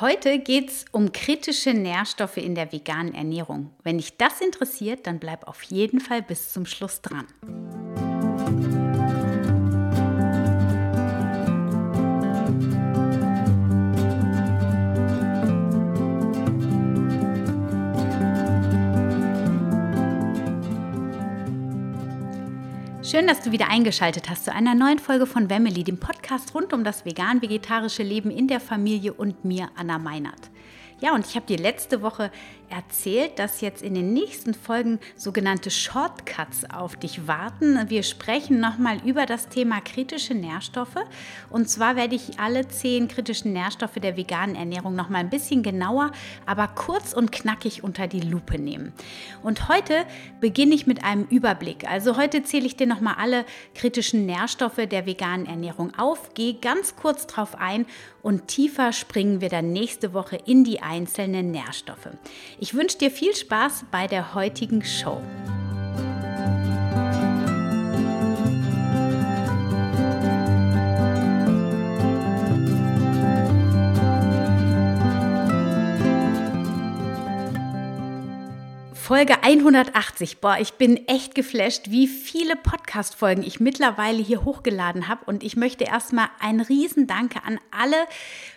Heute geht es um kritische Nährstoffe in der veganen Ernährung. Wenn dich das interessiert, dann bleib auf jeden Fall bis zum Schluss dran. Schön, dass du wieder eingeschaltet hast zu einer neuen Folge von Wemmeli, dem Podcast rund um das vegan-vegetarische Leben in der Familie und mir, Anna Meinert. Ja, und ich habe dir letzte Woche erzählt, dass jetzt in den nächsten Folgen sogenannte Shortcuts auf dich warten. Wir sprechen nochmal über das Thema kritische Nährstoffe. Und zwar werde ich alle zehn kritischen Nährstoffe der veganen Ernährung nochmal ein bisschen genauer, aber kurz und knackig unter die Lupe nehmen. Und heute beginne ich mit einem Überblick. Also heute zähle ich dir nochmal alle kritischen Nährstoffe der veganen Ernährung auf, gehe ganz kurz drauf ein und tiefer springen wir dann nächste Woche in die einzelnen Nährstoffe. Ich wünsche dir viel Spaß bei der heutigen Show. Folge 180. Boah, ich bin echt geflasht, wie viele Podcast-Folgen ich mittlerweile hier hochgeladen habe. Und ich möchte erstmal ein Riesendanke an alle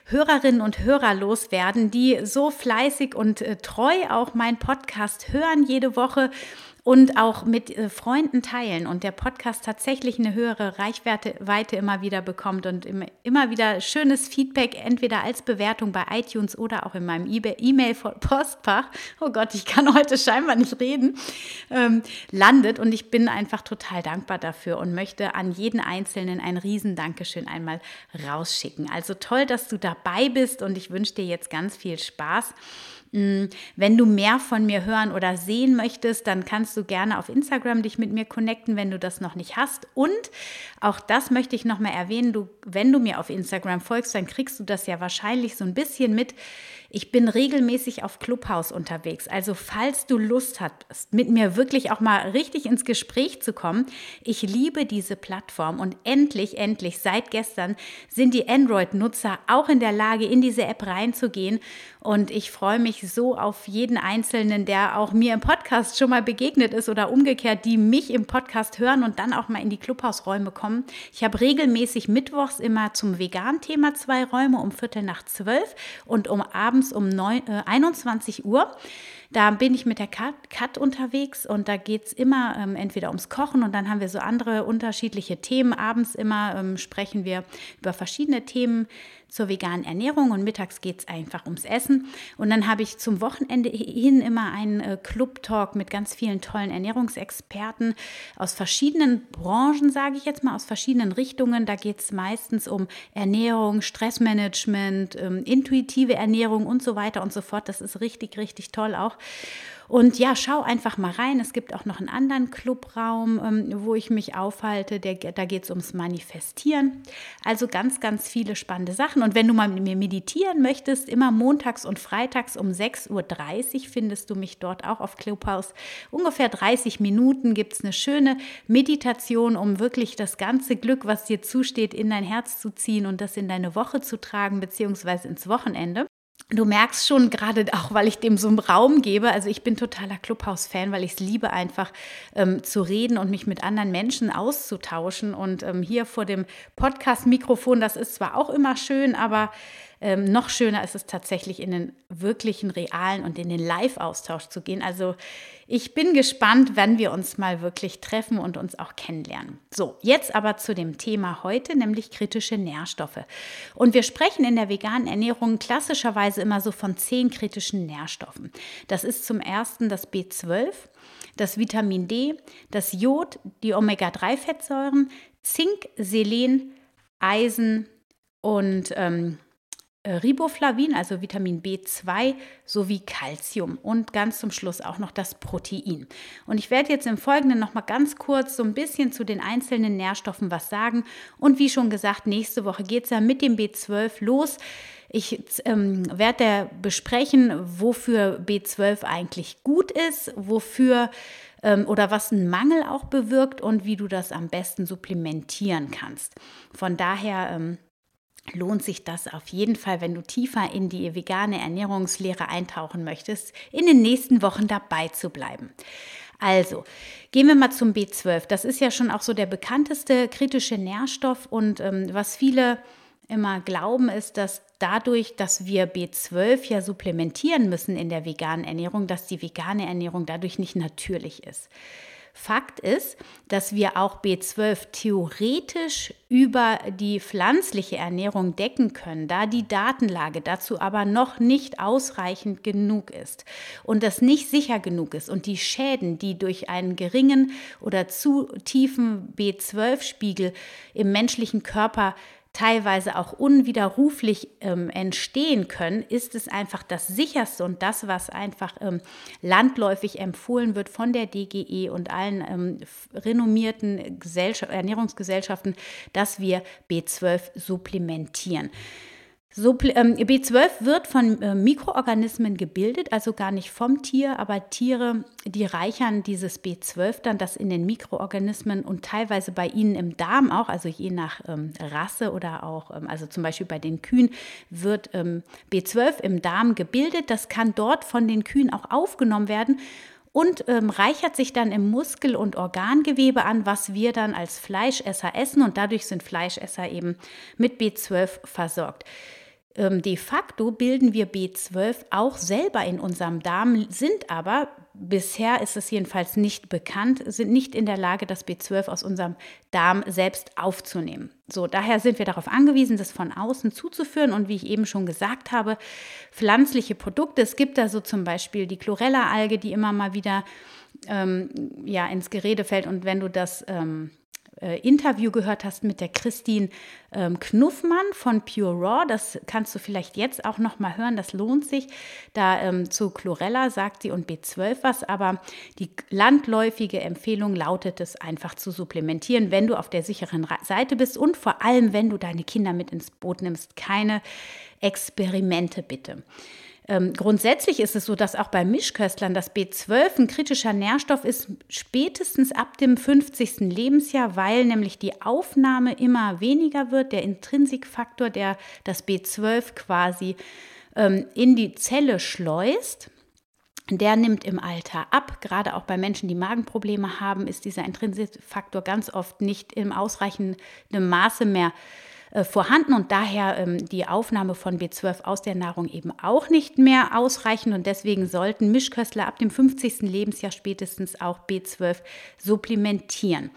Hörerinnen und Hörer loswerden, die so fleißig und äh, treu auch meinen Podcast hören jede Woche und auch mit äh, Freunden teilen und der Podcast tatsächlich eine höhere Reichweite Weite immer wieder bekommt und immer, wieder schönes Feedback, entweder als Bewertung bei iTunes oder auch in meinem E-Mail-Postfach, oh Gott, ich kann heute scheinbar nicht reden, ähm, landet und ich bin einfach total dankbar dafür und möchte an jeden Einzelnen ein Riesendankeschön einmal rausschicken. Also toll, dass du dabei bist und ich wünsche dir jetzt ganz viel Spaß Mm, wenn du mehr von mir hören oder sehen möchtest, dann kannst du gerne auf Instagram dich mit mir connecten, wenn du das noch nicht hast. Und auch das möchte ich nochmal erwähnen, du, wenn du mir auf Instagram folgst, dann kriegst du das ja wahrscheinlich so ein bisschen mit. Ich bin regelmäßig auf Clubhouse unterwegs. Also falls du Lust hast, mit mir wirklich auch mal richtig ins Gespräch zu kommen, ich liebe diese Plattform und endlich, endlich, seit gestern sind die Android-Nutzer auch in der Lage, in diese App reinzugehen. Und ich freue mich so auf jeden Einzelnen, der auch mir im Podcast schon mal begegnet ist oder umgekehrt, die mich im Podcast hören und dann auch mal in die Clubhausräume kommen. Ich habe regelmäßig mittwochs immer zum Vegan-Thema zwei Räume um Viertel nach zwölf und um abends abends um 9, äh, 21 Uhr. Da bin ich mit der Kat, Kat unterwegs und da geht es immer ähm, entweder ums Kochen und dann haben wir so andere unterschiedliche Themen. Abends immer ähm, sprechen wir über verschiedene Themen zur veganen Ernährung und mittags geht es einfach ums Essen. Und dann habe ich zum Wochenende hin immer einen äh, Club-Talk mit ganz vielen tollen Ernährungsexperten aus verschiedenen Branchen, sage ich jetzt mal, aus verschiedenen Richtungen. Da geht es meistens um Ernährung, Stressmanagement, ähm, intuitive Ernährung und so weiter und so fort. Das ist richtig, richtig toll auch. Und ja, schau einfach mal rein. Es gibt auch noch einen anderen Clubraum, ähm, wo ich mich aufhalte. Der, da geht es ums Manifestieren. Also ganz, ganz viele spannende Sachen. Und wenn du mal mit mir meditieren möchtest, immer montags und freitags um 6.30 Uhr findest du mich dort auch auf Clubhouse. Ungefähr 30 Minuten gibt es eine schöne Meditation, um wirklich das ganze Glück, was dir zusteht, in dein Herz zu ziehen und das in deine Woche zu tragen, beziehungsweise ins Wochenende. Du merkst schon gerade auch, weil ich dem so einen Raum gebe. Also ich bin totaler Clubhouse-Fan, weil ich es liebe, einfach ähm, zu reden und mich mit anderen Menschen auszutauschen. Und ähm, hier vor dem Podcast-Mikrofon, das ist zwar auch immer schön, aber ähm, noch schöner ist es tatsächlich in den wirklichen, realen und in den Live-Austausch zu gehen. Also ich bin gespannt, wenn wir uns mal wirklich treffen und uns auch kennenlernen. So, jetzt aber zu dem Thema heute, nämlich kritische Nährstoffe. Und wir sprechen in der veganen Ernährung klassischerweise immer so von zehn kritischen Nährstoffen. Das ist zum ersten das B12, das Vitamin D, das Jod, die Omega-3-Fettsäuren, Zink, Selen, Eisen und ähm, äh, Riboflavin, also Vitamin B2 sowie Calcium und ganz zum Schluss auch noch das Protein. Und ich werde jetzt im Folgenden noch mal ganz kurz so ein bisschen zu den einzelnen Nährstoffen was sagen und wie schon gesagt, nächste Woche geht es ja mit dem B12 los. Ich ähm, werde besprechen, wofür B12 eigentlich gut ist, wofür ähm, oder was ein Mangel auch bewirkt und wie du das am besten supplementieren kannst. Von daher ähm, lohnt sich das auf jeden Fall, wenn du tiefer in die vegane Ernährungslehre eintauchen möchtest, in den nächsten Wochen dabei zu bleiben. Also, gehen wir mal zum B12. Das ist ja schon auch so der bekannteste kritische Nährstoff und ähm, was viele immer glauben, ist, dass dadurch, dass wir B12 ja supplementieren müssen in der veganen Ernährung, dass die vegane Ernährung dadurch nicht natürlich ist. Fakt ist, dass wir auch B12 theoretisch über die pflanzliche Ernährung decken können, da die Datenlage dazu aber noch nicht ausreichend genug ist und das nicht sicher genug ist. Und die Schäden, die durch einen geringen oder zu tiefen B12-Spiegel im menschlichen Körper teilweise auch unwiderruflich ähm, entstehen können, ist es einfach das sicherste und das, was einfach ähm, landläufig empfohlen wird von der DGE und allen ähm, renommierten Ernährungsgesellschaften, dass wir B12 supplementieren. So, ähm, B12 wird von äh, Mikroorganismen gebildet, also gar nicht vom Tier, aber Tiere, die reichern dieses B12 dann, das in den Mikroorganismen und teilweise bei ihnen im Darm auch, also je nach ähm, Rasse oder auch, ähm, also zum Beispiel bei den Kühen, wird ähm, B12 im Darm gebildet. Das kann dort von den Kühen auch aufgenommen werden und ähm, reichert sich dann im Muskel- und Organgewebe an, was wir dann als Fleischesser essen und dadurch sind Fleischesser eben mit B12 versorgt. Ähm, de facto bilden wir B12 auch selber in unserem Darm, sind aber, bisher ist es jedenfalls nicht bekannt, sind nicht in der Lage, das B12 aus unserem Darm selbst aufzunehmen. So, daher sind wir darauf angewiesen, das von außen zuzuführen und wie ich eben schon gesagt habe, pflanzliche Produkte. Es gibt da so zum Beispiel die Chlorella-Alge, die immer mal wieder ähm, ja, ins Gerede fällt und wenn du das ähm, äh, Interview gehört hast mit der Christine ähm, Knuffmann von Pure Raw. Das kannst du vielleicht jetzt auch noch mal hören, das lohnt sich. Da ähm, zu Chlorella sagt sie und B12 was, aber die landläufige Empfehlung lautet es einfach zu supplementieren, wenn du auf der sicheren Seite bist und vor allem, wenn du deine Kinder mit ins Boot nimmst. Keine Experimente bitte. Ähm, grundsätzlich ist es so, dass auch bei Mischköstlern das B12 ein kritischer Nährstoff ist, spätestens ab dem 50. Lebensjahr, weil nämlich die Aufnahme immer weniger wird, der Intrinsikfaktor, der das B12 quasi ähm, in die Zelle schleust. Der nimmt im Alter ab. Gerade auch bei Menschen, die Magenprobleme haben, ist dieser Intrinsikfaktor ganz oft nicht im ausreichenden Maße mehr äh, vorhanden und daher ähm, die Aufnahme von B12 aus der Nahrung eben auch nicht mehr ausreichen und deswegen sollten Mischköstler ab dem 50. Lebensjahr spätestens auch B12 supplementieren.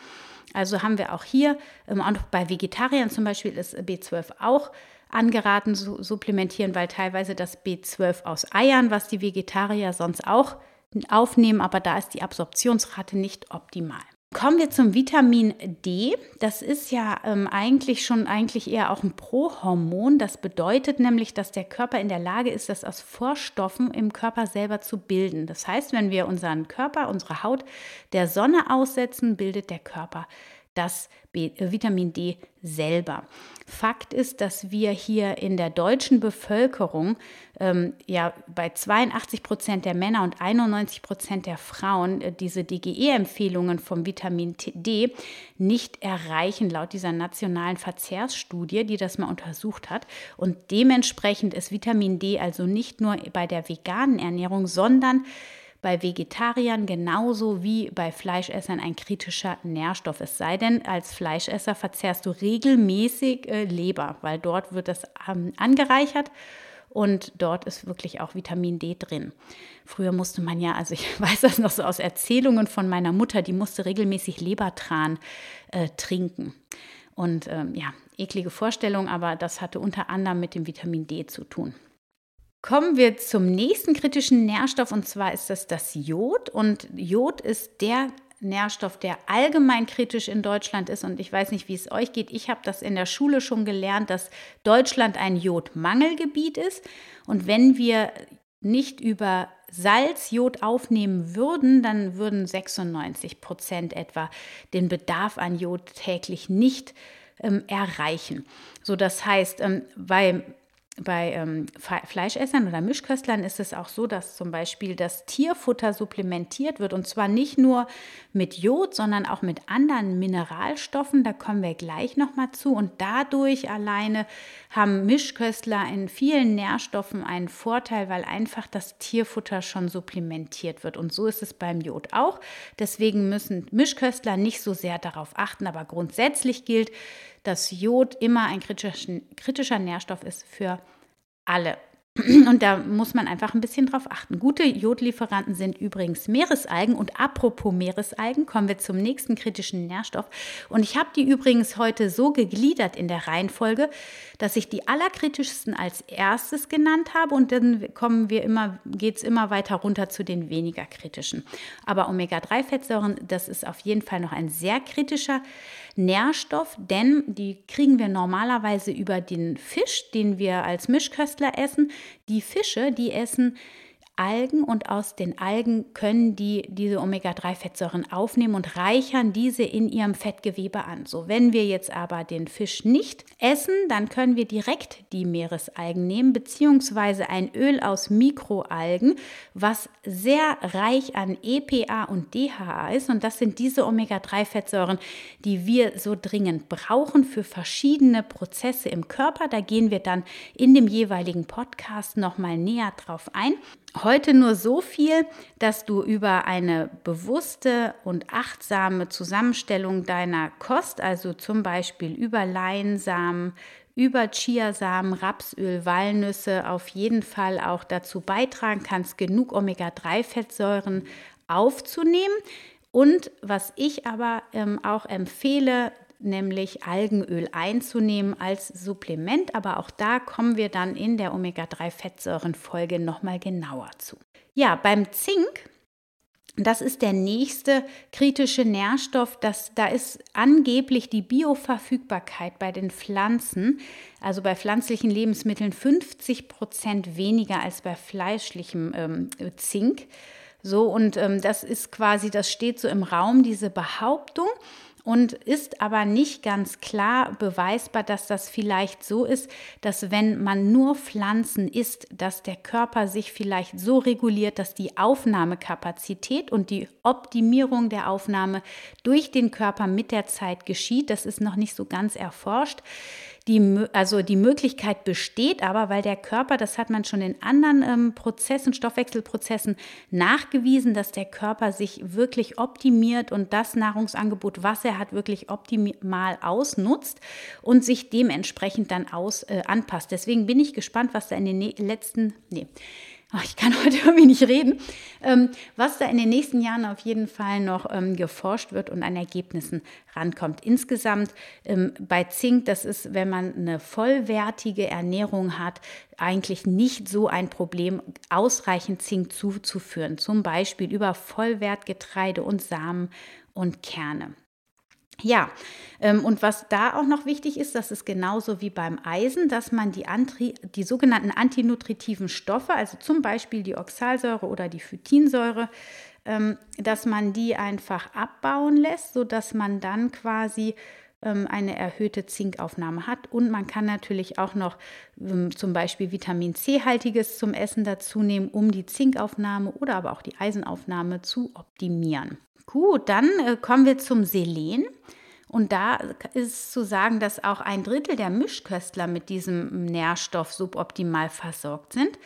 Also haben wir auch hier, ähm, auch bei Vegetariern zum Beispiel ist B12 auch angeraten zu supplementieren, weil teilweise das B12 aus Eiern, was die Vegetarier sonst auch aufnehmen, aber da ist die Absorptionsrate nicht optimal. Kommen wir zum Vitamin D. Das ist ja ähm, eigentlich schon eigentlich eher auch ein Prohormon. Das bedeutet nämlich, dass der Körper in der Lage ist, das aus Vorstoffen im Körper selber zu bilden. Das heißt, wenn wir unseren Körper, unsere Haut der Sonne aussetzen, bildet der Körper das äh, Vitamin D selber. Fakt ist, dass wir hier in der deutschen Bevölkerung ähm, ja bei 82 Prozent der Männer und 91 Prozent der Frauen äh, diese DGE-Empfehlungen vom Vitamin D nicht erreichen, laut dieser nationalen Verzehrsstudie, die das mal untersucht hat. Und dementsprechend ist Vitamin D also nicht nur bei der veganen Ernährung, sondern bei Vegetariern genauso wie bei Fleischessern ein kritischer Nährstoff. Es sei denn, als Fleischesser verzehrst du regelmäßig äh, Leber, weil dort wird es ähm, angereichert und dort ist wirklich auch Vitamin D drin. Früher musste man ja, also ich weiß das noch so aus Erzählungen von meiner Mutter, die musste regelmäßig Lebertran äh, trinken. Und ähm, ja, eklige Vorstellung, aber das hatte unter anderem mit dem Vitamin D zu tun. Kommen wir zum nächsten kritischen Nährstoff und zwar ist das das Jod. Und Jod ist der Nährstoff, der allgemein kritisch in Deutschland ist. Und ich weiß nicht, wie es euch geht. Ich habe das in der Schule schon gelernt, dass Deutschland ein Jodmangelgebiet ist. Und wenn wir nicht über Salz Jod aufnehmen würden, dann würden 96 Prozent etwa den Bedarf an Jod täglich nicht ähm, erreichen. So, das heißt, ähm, weil bei ähm, Fleischessern oder Mischköstlern ist es auch so, dass zum Beispiel das Tierfutter supplementiert wird und zwar nicht nur mit Jod, sondern auch mit anderen Mineralstoffen. Da kommen wir gleich nochmal zu und dadurch alleine haben Mischköstler in vielen Nährstoffen einen Vorteil, weil einfach das Tierfutter schon supplementiert wird und so ist es beim Jod auch. Deswegen müssen Mischköstler nicht so sehr darauf achten, aber grundsätzlich gilt, dass Jod immer ein kritischer, Nährstoff ist für alle. Und da muss man einfach ein bisschen drauf achten. Gute Jodlieferanten sind übrigens Meeresalgen. Und apropos Meeresalgen, kommen wir zum nächsten kritischen Nährstoff. Und ich habe die übrigens heute so gegliedert in der Reihenfolge, dass ich die allerkritischsten als erstes genannt habe und dann kommen wir immer, geht es immer weiter runter zu den weniger kritischen. Aber Omega-3-Fettsäuren, das ist auf jeden Fall noch ein sehr kritischer Nährstoff, denn die kriegen wir normalerweise über den Fisch, den wir als Mischköstler essen. Die Fische, die essen Algen und aus den Algen können die diese Omega-3-Fettsäuren aufnehmen und reichern diese in ihrem Fettgewebe an. So, wenn wir jetzt aber den Fisch nicht essen, dann können wir direkt die Meeresalgen nehmen, beziehungsweise ein Öl aus Mikroalgen, was sehr reich an EPA und DHA ist. Und das sind diese Omega-3-Fettsäuren, die wir so dringend brauchen für verschiedene Prozesse im Körper. Da gehen wir dann in dem jeweiligen Podcast nochmal näher drauf ein. Heute nur so viel, dass du über eine bewusste und achtsame Zusammenstellung deiner Kost, also zum Beispiel über Leinsamen, über Chiasamen, Rapsöl, Walnüsse auf jeden Fall auch dazu beitragen kannst, genug Omega-3-Fettsäuren aufzunehmen. Und was ich aber ähm, auch empfehle, nämlich Algenöl einzunehmen als Supplement. Aber auch da kommen wir dann in der Omega-3-Fettsäuren-Folge nochmal genauer zu. Ja, beim Zink das ist der nächste kritische Nährstoff. Das, da ist angeblich die Bioverfügbarkeit bei den Pflanzen, also bei pflanzlichen Lebensmitteln, 50 Prozent weniger als bei fleischlichem ähm, Zink. So, und ähm, das ist quasi, das steht so im Raum, diese Behauptung und ist aber nicht ganz klar beweisbar, dass das vielleicht so ist, dass wenn man nur Pflanzen isst, dass der Körper sich vielleicht so reguliert, dass die Aufnahmekapazität und die Optimierung der Aufnahme durch den Körper mit der Zeit geschieht. Das ist noch nicht so ganz erforscht. Die, also die Möglichkeit besteht aber, weil der Körper, das hat man schon in anderen ähm, Prozessen, Stoffwechselprozessen nachgewiesen, dass der Körper sich wirklich optimiert und das Nahrungsangebot, was er hat, wirklich optimal ausnutzt und sich dementsprechend dann aus, äh, anpasst. Deswegen bin ich gespannt, was da in den letzten, nee, oh, ich kann heute irgendwie nicht reden, ähm, was da in den nächsten Jahren auf jeden Fall noch ähm, geforscht wird und an Ergebnissen rankommt. Insgesamt ähm, bei Zink, das ist, wenn man eine vollwertige Ernährung hat, eigentlich nicht so ein Problem, ausreichend Zink zuzuführen, zum Beispiel über Vollwertgetreide und Samen und Kerne. Ja, ähm, und was da auch noch wichtig ist, das ist genauso wie beim Eisen, dass man die, Antri die sogenannten antinutritiven Stoffe, also zum Beispiel die Oxalsäure oder die Phytinsäure, ähm, dass man die einfach abbauen lässt, sodass man dann quasi ähm, eine erhöhte Zinkaufnahme hat. Und man kann natürlich auch noch zum Beispiel Vitamin C-haltiges zum Essen dazu nehmen, um die Zinkaufnahme oder aber auch die Eisenaufnahme zu optimieren. Gut, dann äh, kommen wir zum Selen. Und da ist zu sagen, dass auch ein Drittel der Mischköstler mit diesem Nährstoff suboptimal versorgt sind.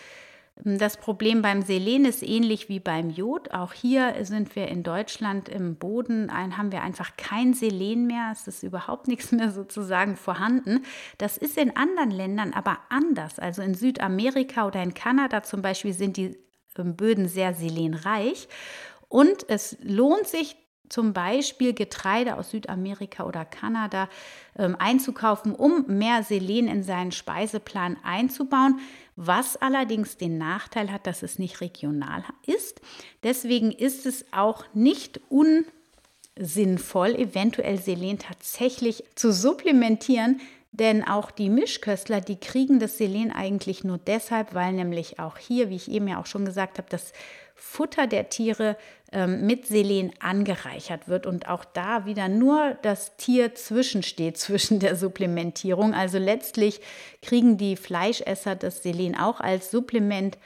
Das Problem beim Selen ist ähnlich wie beim Jod. Auch hier sind wir in Deutschland im Boden, ein, haben wir einfach kein Selen mehr. Es ist überhaupt nichts mehr sozusagen vorhanden. Das ist in anderen Ländern aber anders. Also in Südamerika oder in Kanada zum Beispiel sind die ähm, Böden sehr selenreich. Und es lohnt sich zum Beispiel Getreide aus Südamerika oder Kanada ähm, einzukaufen, um mehr Selen in seinen Speiseplan einzubauen, was allerdings den Nachteil hat, dass es nicht regional ist. Deswegen ist es auch nicht unsinnvoll, eventuell Selen tatsächlich zu supplementieren, denn auch die Mischköstler, die kriegen das Selen eigentlich nur deshalb, weil nämlich auch hier, wie ich eben ja auch schon gesagt habe, das Futter der Tiere mit Selen angereichert wird und auch da wieder nur das Tier zwischensteht zwischen der Supplementierung. Also letztlich kriegen die Fleischesser das Selen auch als Supplement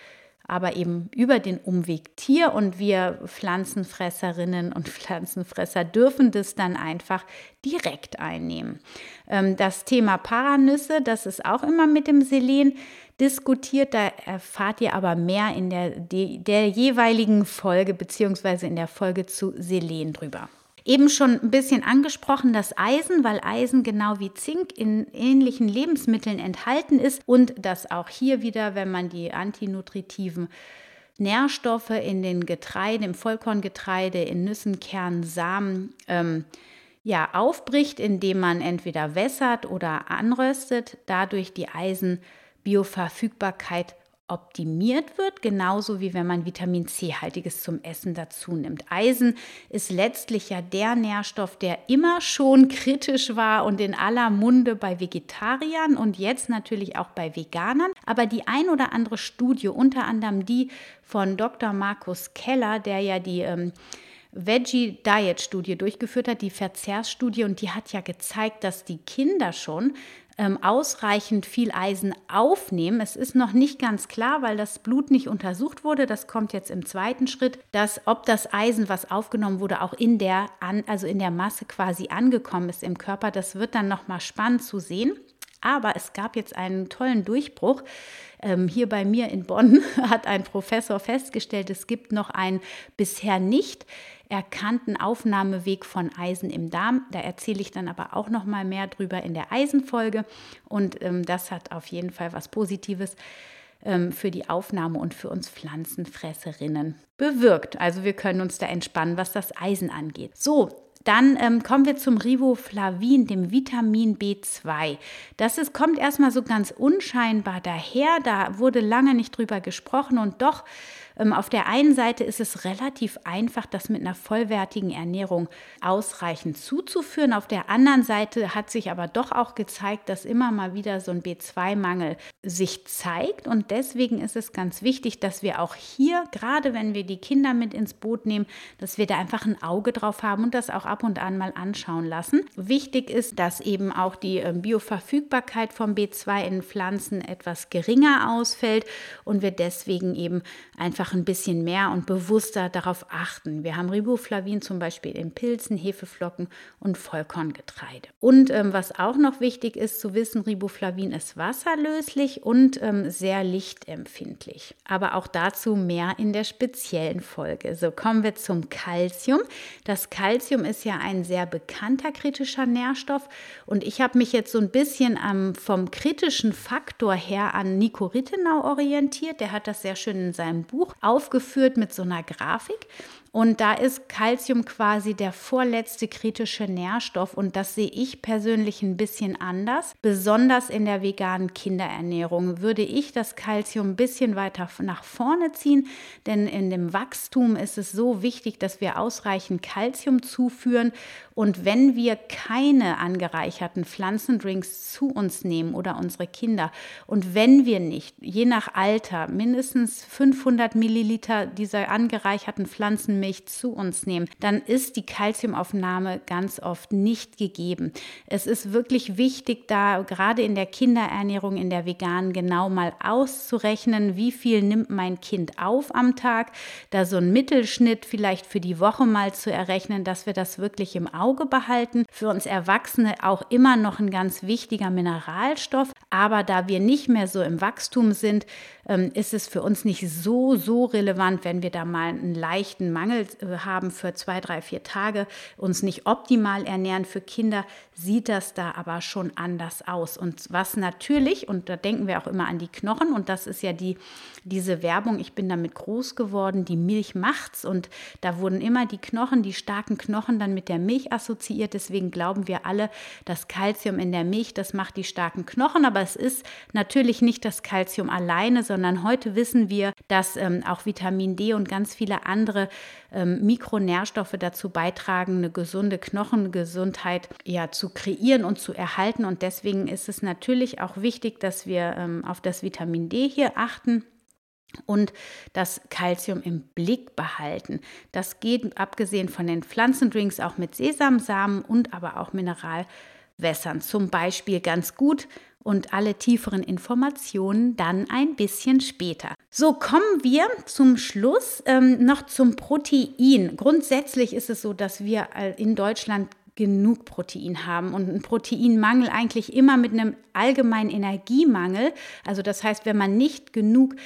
aber eben über den Umweg Tier und wir Pflanzenfresserinnen und Pflanzenfresser dürfen das dann einfach direkt einnehmen. Ähm, das Thema Paranüsse, das ist auch immer mit dem Selen diskutiert, da erfahrt ihr aber mehr in der, der jeweiligen Folge beziehungsweise in der Folge zu Selen drüber. Eben schon ein bisschen angesprochen, das Eisen, weil Eisen genau wie Zink in ähnlichen Lebensmitteln enthalten ist und dass auch hier wieder, wenn man die antinutritiven Nährstoffe in den Getreiden, im Vollkorngetreide, in Nüssen, Kernen, Samen, ähm, ja, aufbricht, indem man entweder wässert oder anröstet, dadurch die Eisenbioverfügbarkeit optimiert wird, genauso wie wenn man Vitamin C-haltiges zum Essen dazu nimmt. Eisen ist letztlich ja der Nährstoff, der immer schon kritisch war und in aller Munde bei Vegetariern und jetzt natürlich auch bei Veganern. Aber die ein oder andere Studie, unter anderem die von Dr. Markus Keller, der ja die ähm, Veggie Diet Studie durchgeführt hat, die Verzehrsstudie, und die hat ja gezeigt, dass die Kinder schon ähm, ausreichend viel Eisen aufnehmen. Es ist noch nicht ganz klar, weil das Blut nicht untersucht wurde. Das kommt jetzt im zweiten Schritt, dass ob das Eisen, was aufgenommen wurde, auch in der, also in der Masse quasi angekommen ist im Körper. Das wird dann noch mal spannend zu sehen. Aber es gab jetzt einen tollen Durchbruch. Ähm, hier bei mir in Bonn hat ein Professor festgestellt, es gibt noch einen bisher nicht erkannten Aufnahmeweg von Eisen im Darm. Da erzähle ich dann aber auch noch mal mehr drüber in der Eisenfolge. Und ähm, das hat auf jeden Fall was Positives ähm, für die Aufnahme und für uns Pflanzenfresserinnen bewirkt. Also wir können uns da entspannen, was das Eisen angeht. So, dann ähm, kommen wir zum Riboflavin, dem Vitamin B2. Das ist, kommt erstmal so ganz unscheinbar daher. Da wurde lange nicht drüber gesprochen und doch auf der einen Seite ist es relativ einfach, das mit einer vollwertigen Ernährung ausreichend zuzuführen. Auf der anderen Seite hat sich aber doch auch gezeigt, dass immer mal wieder so ein B2-Mangel sich zeigt. Und deswegen ist es ganz wichtig, dass wir auch hier, gerade wenn wir die Kinder mit ins Boot nehmen, dass wir da einfach ein Auge drauf haben und das auch ab und an mal anschauen lassen. Wichtig ist, dass eben auch die ähm, Bioverfügbarkeit vom B2 in Pflanzen etwas geringer ausfällt und wir deswegen eben einfach einfach ein bisschen mehr und bewusster darauf achten. Wir haben Riboflavin zum Beispiel in Pilzen, Hefeflocken und Vollkorngetreide. Und ähm, was auch noch wichtig ist zu wissen, Riboflavin ist wasserlöslich und ähm, sehr lichtempfindlich. Aber auch dazu mehr in der speziellen Folge. So kommen wir zum Calcium. Das Calcium ist ja ein sehr bekannter kritischer Nährstoff und ich habe mich jetzt so ein bisschen ähm, vom kritischen Faktor her an Nico Rittenau orientiert. Der hat das sehr schön in seinem Buch aufgeführt mit so einer Grafik. Und da ist Calcium quasi der vorletzte kritische Nährstoff und das sehe ich persönlich ein bisschen anders. Besonders in der veganen Kinderernährung würde ich das Calcium ein bisschen weiter nach vorne ziehen, denn in dem Wachstum ist es so wichtig, dass wir ausreichend Calcium zuführen und wenn wir keine angereicherten Pflanzendrinks zu uns nehmen oder unsere Kinder und wenn wir nicht, je nach Alter, mindestens 500 Milliliter dieser angereicherten Pflanzenmilch Milch zu uns nehmen, dann ist die Kalziumaufnahme ganz oft nicht gegeben. Es ist wirklich wichtig, da gerade in der Kinderernährung, in der veganen, genau mal auszurechnen, wie viel nimmt mein Kind auf am Tag, da so ein Mittelschnitt vielleicht für die Woche mal zu errechnen, dass wir das wirklich im Auge behalten. Für uns Erwachsene auch immer noch ein ganz wichtiger Mineralstoff, aber da wir nicht mehr so im Wachstum sind, ähm, ist es für uns nicht so, so relevant, wenn wir da mal einen leichten Mangel äh, haben für zwei, drei, vier Tage, uns nicht optimal ernähren. Für Kinder sieht das da aber schon anders aus. Und was natürlich, und da denken wir auch immer an die Knochen, und das ist ja die, diese Werbung, ich bin damit groß geworden, die Milch macht's. Und da wurden immer die Knochen, die starken Knochen dann mit der Milch assoziiert. Deswegen glauben wir alle, das Kalzium in der Milch, das macht die starken Knochen. Aber es ist natürlich nicht das Kalzium alleine, sondern sondern heute wissen wir, dass ähm, auch Vitamin D und ganz viele andere ähm, Mikronährstoffe dazu beitragen, eine gesunde Knochengesundheit ja, zu kreieren und zu erhalten. Und deswegen ist es natürlich auch wichtig, dass wir ähm, auf das Vitamin D hier achten und das Kalzium im Blick behalten. Das geht abgesehen von den Pflanzendrinks auch mit Sesamsamen und aber auch Mineralwässern zum Beispiel ganz gut und alle tieferen Informationen dann ein bisschen später. So kommen wir zum Schluss ähm, noch zum Protein. Grundsätzlich ist es so, dass wir in Deutschland genug Protein haben und ein Proteinmangel eigentlich immer mit einem allgemeinen Energiemangel. Also das heißt, wenn man nicht genug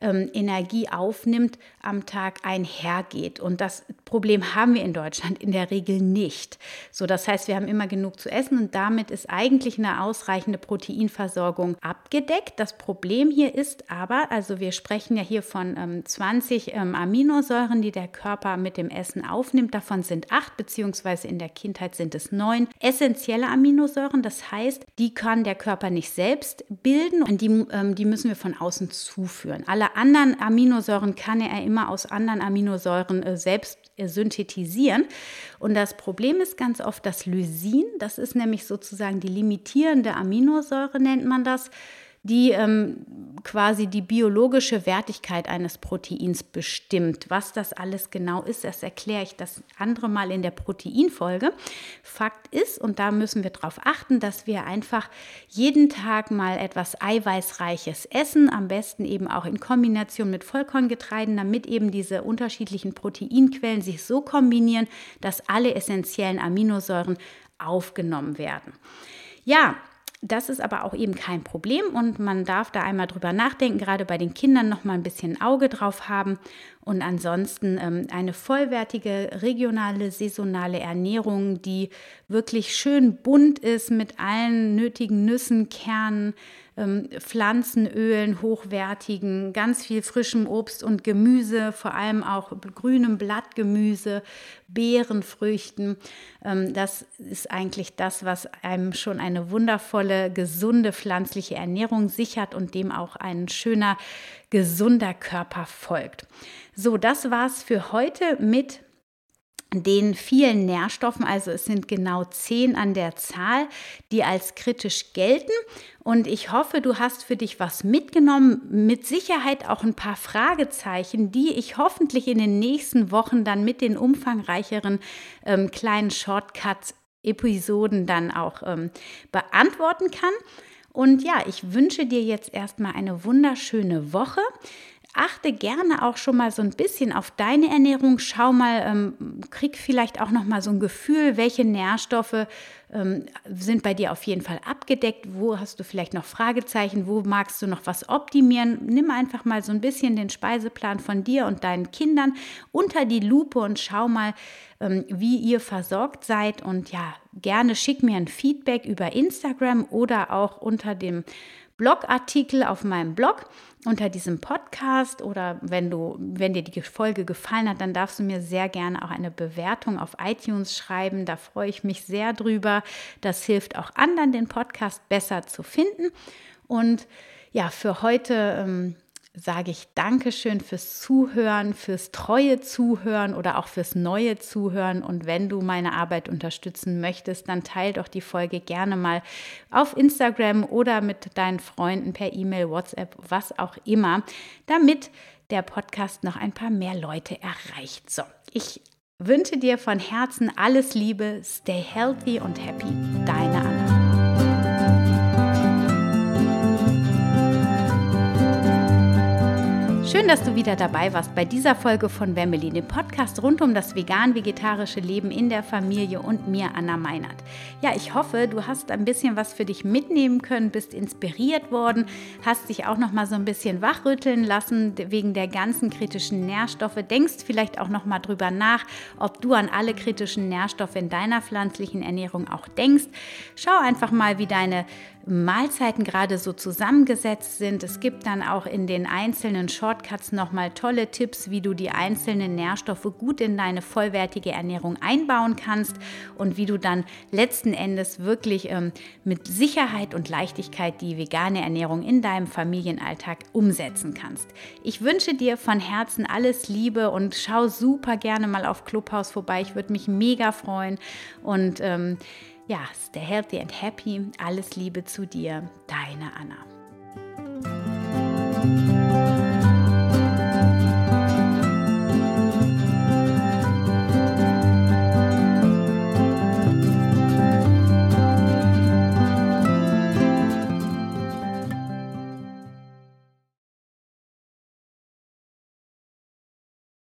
ähm, Energie aufnimmt, am Tag einhergeht. Und das Problem haben wir in Deutschland in der Regel nicht. So, das heißt, wir haben immer genug zu essen und damit ist eigentlich eine ausreichende Proteinversorgung abgedeckt. Das Problem hier ist aber, also wir sprechen ja hier von ähm, 20 ähm, Aminosäuren, die der Körper mit dem Essen aufnimmt. Davon sind acht, beziehungsweise in der Kindheit sind es neun essentielle Aminosäuren. Das heißt, die kann der Körper nicht selbst bilden und die, ähm, die müssen wir von außen zuführen. Alle anderen Aminosäuren kann er immer aus anderen Aminosäuren äh, selbst äh, synthetisieren. Und das Problem ist ganz oft das Lysin. Das ist nämlich sozusagen die limitierende Aminosäure, nennt man das die ähm, quasi die biologische Wertigkeit eines Proteins bestimmt. Was das alles genau ist, das erkläre ich das andere Mal in der Proteinfolge. Fakt ist, und da müssen wir darauf achten, dass wir einfach jeden Tag mal etwas Eiweißreiches essen, am besten eben auch in Kombination mit Vollkorngetreiden, damit eben diese unterschiedlichen Proteinquellen sich so kombinieren, dass alle essentiellen Aminosäuren aufgenommen werden. Ja, das ist aber auch eben kein Problem und man darf da einmal drüber nachdenken, gerade bei den Kindern noch mal ein bisschen Auge drauf haben. Und ansonsten ähm, eine vollwertige regionale saisonale Ernährung, die wirklich schön bunt ist mit allen nötigen Nüssen, Kernen, ähm, Pflanzenölen, hochwertigen, ganz viel frischem Obst und Gemüse, vor allem auch grünem Blattgemüse, Beerenfrüchten. Ähm, das ist eigentlich das, was einem schon eine wundervolle, gesunde pflanzliche Ernährung sichert und dem auch ein schöner, gesunder Körper folgt. So, das war's für heute mit den vielen Nährstoffen, also es sind genau zehn an der Zahl, die als kritisch gelten. Und ich hoffe, du hast für dich was mitgenommen, mit Sicherheit auch ein paar Fragezeichen, die ich hoffentlich in den nächsten Wochen dann mit den umfangreicheren ähm, kleinen Shortcuts-Episoden dann auch ähm, beantworten kann. Und ja, ich wünsche dir jetzt erstmal eine wunderschöne Woche achte gerne auch schon mal so ein bisschen auf deine Ernährung. Schau mal, ähm, krieg vielleicht auch noch mal so ein Gefühl, welche Nährstoffe ähm, sind bei dir auf jeden Fall abgedeckt. Wo hast du vielleicht noch Fragezeichen? Wo magst du noch was optimieren? Nimm einfach mal so ein bisschen den Speiseplan von dir und deinen Kindern unter die Lupe und schau mal, ähm, wie ihr versorgt seid. Und ja, gerne schick mir ein Feedback über Instagram oder auch unter dem Blogartikel auf meinem Blog unter diesem Podcast oder wenn du, wenn dir die Folge gefallen hat, dann darfst du mir sehr gerne auch eine Bewertung auf iTunes schreiben. Da freue ich mich sehr drüber. Das hilft auch anderen, den Podcast besser zu finden. Und ja, für heute ähm, sage ich Dankeschön fürs Zuhören, fürs treue Zuhören oder auch fürs neue Zuhören. Und wenn du meine Arbeit unterstützen möchtest, dann teile doch die Folge gerne mal auf Instagram oder mit deinen Freunden per E-Mail, WhatsApp, was auch immer, damit der Podcast noch ein paar mehr Leute erreicht. So, ich wünsche dir von Herzen alles Liebe, stay healthy und happy. Deine Schön, dass du wieder dabei warst bei dieser Folge von Wemmeli, dem Podcast rund um das vegan-vegetarische Leben in der Familie und mir, Anna Meinert. Ja, ich hoffe, du hast ein bisschen was für dich mitnehmen können, bist inspiriert worden, hast dich auch noch mal so ein bisschen wachrütteln lassen wegen der ganzen kritischen Nährstoffe. Denkst vielleicht auch noch mal drüber nach, ob du an alle kritischen Nährstoffe in deiner pflanzlichen Ernährung auch denkst. Schau einfach mal, wie deine Mahlzeiten gerade so zusammengesetzt sind. Es gibt dann auch in den einzelnen Shortcuts nochmal tolle Tipps, wie du die einzelnen Nährstoffe gut in deine vollwertige Ernährung einbauen kannst und wie du dann letzten Endes wirklich ähm, mit Sicherheit und Leichtigkeit die vegane Ernährung in deinem Familienalltag umsetzen kannst. Ich wünsche dir von Herzen alles Liebe und schau super gerne mal auf Clubhouse vorbei. Ich würde mich mega freuen und ähm, ja, stay healthy and happy. Alles Liebe zu dir, deine Anna.